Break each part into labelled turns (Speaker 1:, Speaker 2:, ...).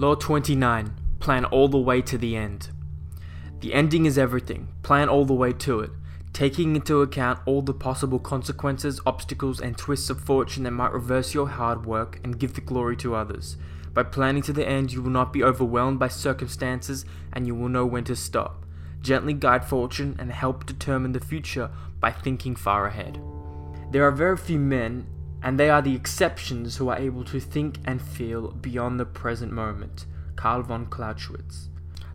Speaker 1: Law 29 Plan all the way to the end. The ending is everything. Plan all the way to it, taking into account all the possible consequences, obstacles, and twists of fortune that might reverse your hard work and give the glory to others. By planning to the end, you will not be overwhelmed by circumstances and you will know when to stop. Gently guide fortune and help determine the future by thinking far ahead. There are very few men, and they are the exceptions, who are able to think and feel beyond the present moment. Karl von Clausewitz.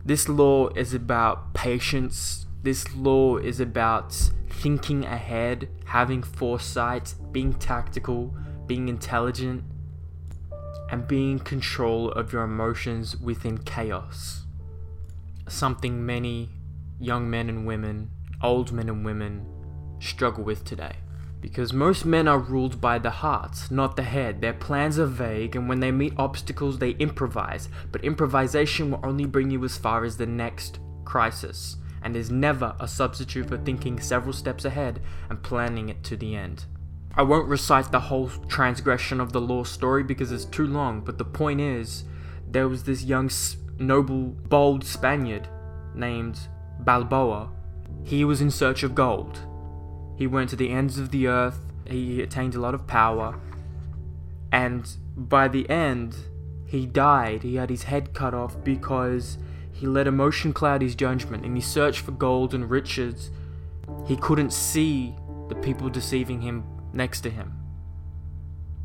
Speaker 1: This law is about patience. This law is about thinking ahead, having foresight, being tactical, being intelligent, and being in control of your emotions within chaos. Something many young men and women, old men and women, struggle with today. Because most men are ruled by the heart, not the head. Their plans are vague, and when they meet obstacles, they improvise. But improvisation will only bring you as far as the next crisis, and is never a substitute for thinking several steps ahead and planning it to the end. I won't recite the whole transgression of the law story because it's too long, but the point is, there was this young, noble, bold Spaniard named Balboa. He was in search of gold he went to the ends of the earth, he attained a lot of power, and by the end, he died. He had his head cut off because he let emotion cloud his judgment. In his search for gold and riches, he couldn't see the people deceiving him next to him.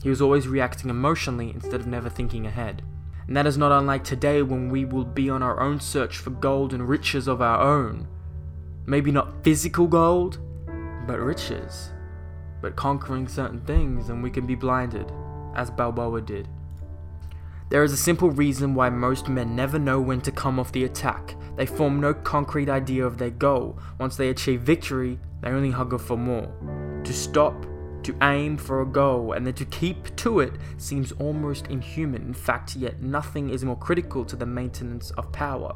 Speaker 1: He was always reacting emotionally instead of never thinking ahead. And that is not unlike today when we will be on our own search for gold and riches of our own. Maybe not physical gold, but riches, but conquering certain things, and we can be blinded, as Balboa did. There is a simple reason why most men never know when to come off the attack. They form no concrete idea of their goal. Once they achieve victory, they only hunger for more. To stop, to aim for a goal, and then to keep to it seems almost inhuman. In fact, yet nothing is more critical to the maintenance of power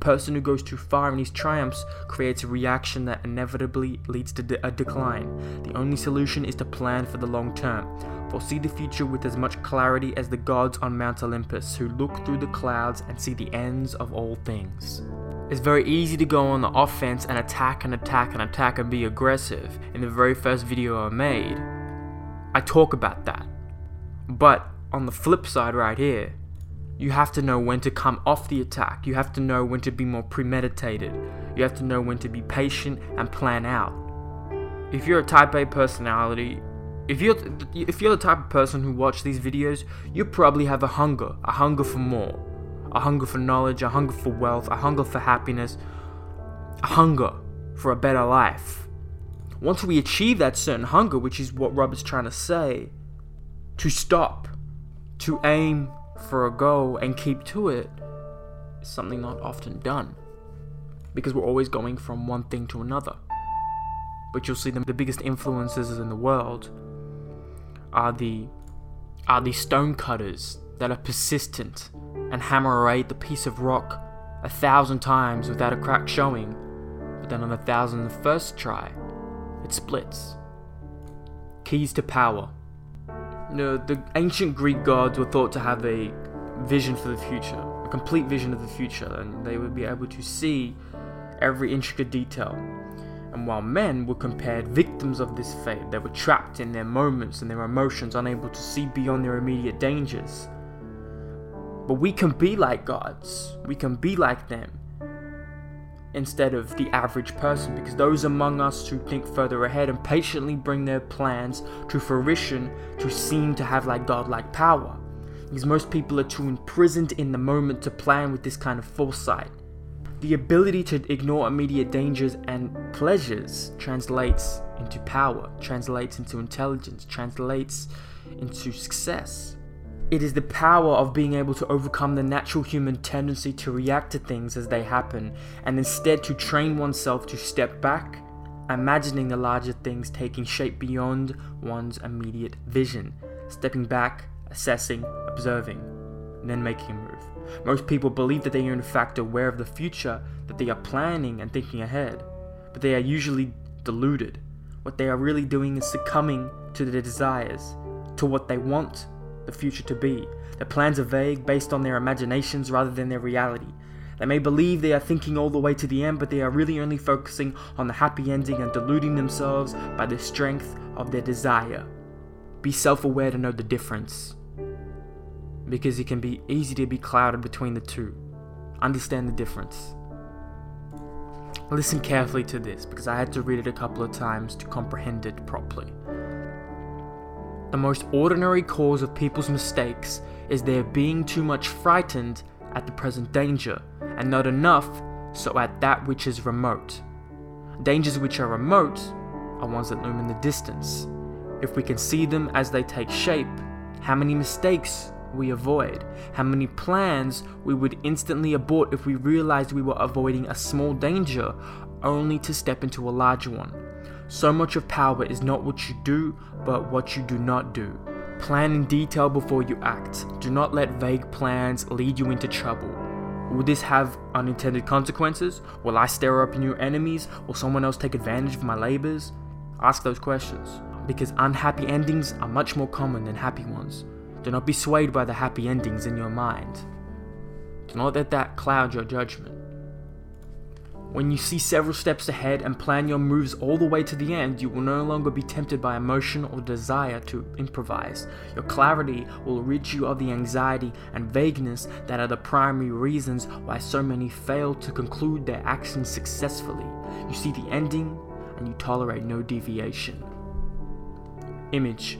Speaker 1: person who goes too far in his triumphs creates a reaction that inevitably leads to de- a decline. The only solution is to plan for the long term. Foresee the future with as much clarity as the gods on Mount Olympus, who look through the clouds and see the ends of all things. It's very easy to go on the offense and attack and attack and attack and be aggressive. In the very first video I made, I talk about that. But on the flip side, right here, you have to know when to come off the attack. You have to know when to be more premeditated. You have to know when to be patient and plan out. If you're a type A personality, if you're if you're the type of person who watch these videos, you probably have a hunger, a hunger for more, a hunger for knowledge, a hunger for wealth, a hunger for happiness, a hunger for a better life. Once we achieve that certain hunger, which is what Rob is trying to say, to stop, to aim for a goal and keep to it is something not often done because we're always going from one thing to another. But you'll see the, the biggest influences in the world are the are the stone cutters that are persistent and hammer away the piece of rock a thousand times without a crack showing, but then on the thousand and first try, it splits. Keys to power. You know, the ancient Greek gods were thought to have a vision for the future, a complete vision of the future, and they would be able to see every intricate detail. And while men were compared victims of this fate, they were trapped in their moments and their emotions, unable to see beyond their immediate dangers. But we can be like gods, we can be like them instead of the average person because those among us who think further ahead and patiently bring their plans to fruition to seem to have like godlike power. Because most people are too imprisoned in the moment to plan with this kind of foresight. The ability to ignore immediate dangers and pleasures translates into power, translates into intelligence, translates into success. It is the power of being able to overcome the natural human tendency to react to things as they happen, and instead to train oneself to step back, imagining the larger things taking shape beyond one's immediate vision, stepping back, assessing, observing, and then making a move. Most people believe that they are in fact aware of the future, that they are planning and thinking ahead, but they are usually deluded. What they are really doing is succumbing to their desires, to what they want the future to be. Their plans are vague, based on their imaginations rather than their reality. They may believe they are thinking all the way to the end, but they are really only focusing on the happy ending and deluding themselves by the strength of their desire. Be self aware to know the difference. Because it can be easy to be clouded between the two. Understand the difference. Listen carefully to this because I had to read it a couple of times to comprehend it properly. The most ordinary cause of people's mistakes is their being too much frightened at the present danger, and not enough so at that which is remote. Dangers which are remote are ones that loom in the distance. If we can see them as they take shape, how many mistakes we avoid, how many plans we would instantly abort if we realized we were avoiding a small danger only to step into a larger one. So much of power is not what you do, but what you do not do. Plan in detail before you act. Do not let vague plans lead you into trouble. Will this have unintended consequences? Will I stir up new enemies? Will someone else take advantage of my labors? Ask those questions, because unhappy endings are much more common than happy ones. Do not be swayed by the happy endings in your mind. Do not let that cloud your judgment. When you see several steps ahead and plan your moves all the way to the end, you will no longer be tempted by emotion or desire to improvise. Your clarity will rid you of the anxiety and vagueness that are the primary reasons why so many fail to conclude their actions successfully. You see the ending and you tolerate no deviation. Image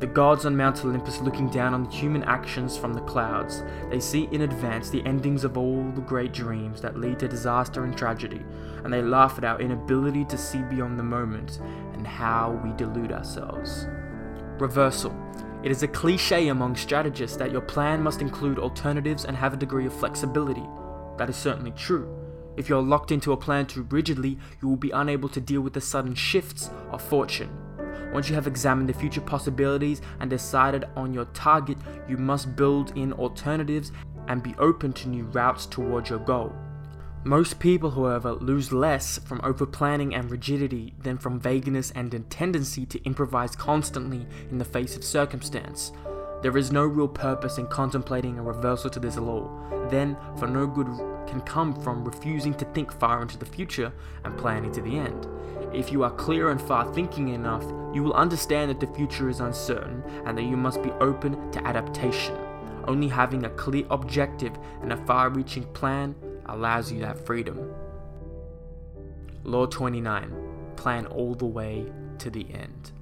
Speaker 1: the gods on Mount Olympus looking down on human actions from the clouds. They see in advance the endings of all the great dreams that lead to disaster and tragedy, and they laugh at our inability to see beyond the moment and how we delude ourselves. Reversal. It is a cliche among strategists that your plan must include alternatives and have a degree of flexibility. That is certainly true. If you're locked into a plan too rigidly, you will be unable to deal with the sudden shifts of fortune. Once you have examined the future possibilities and decided on your target, you must build in alternatives and be open to new routes towards your goal. Most people, however, lose less from overplanning and rigidity than from vagueness and a tendency to improvise constantly in the face of circumstance. There is no real purpose in contemplating a reversal to this law. Then, for no good can come from refusing to think far into the future and planning to the end. If you are clear and far thinking enough, you will understand that the future is uncertain and that you must be open to adaptation. Only having a clear objective and a far reaching plan allows you that freedom. Law 29 Plan all the way to the end.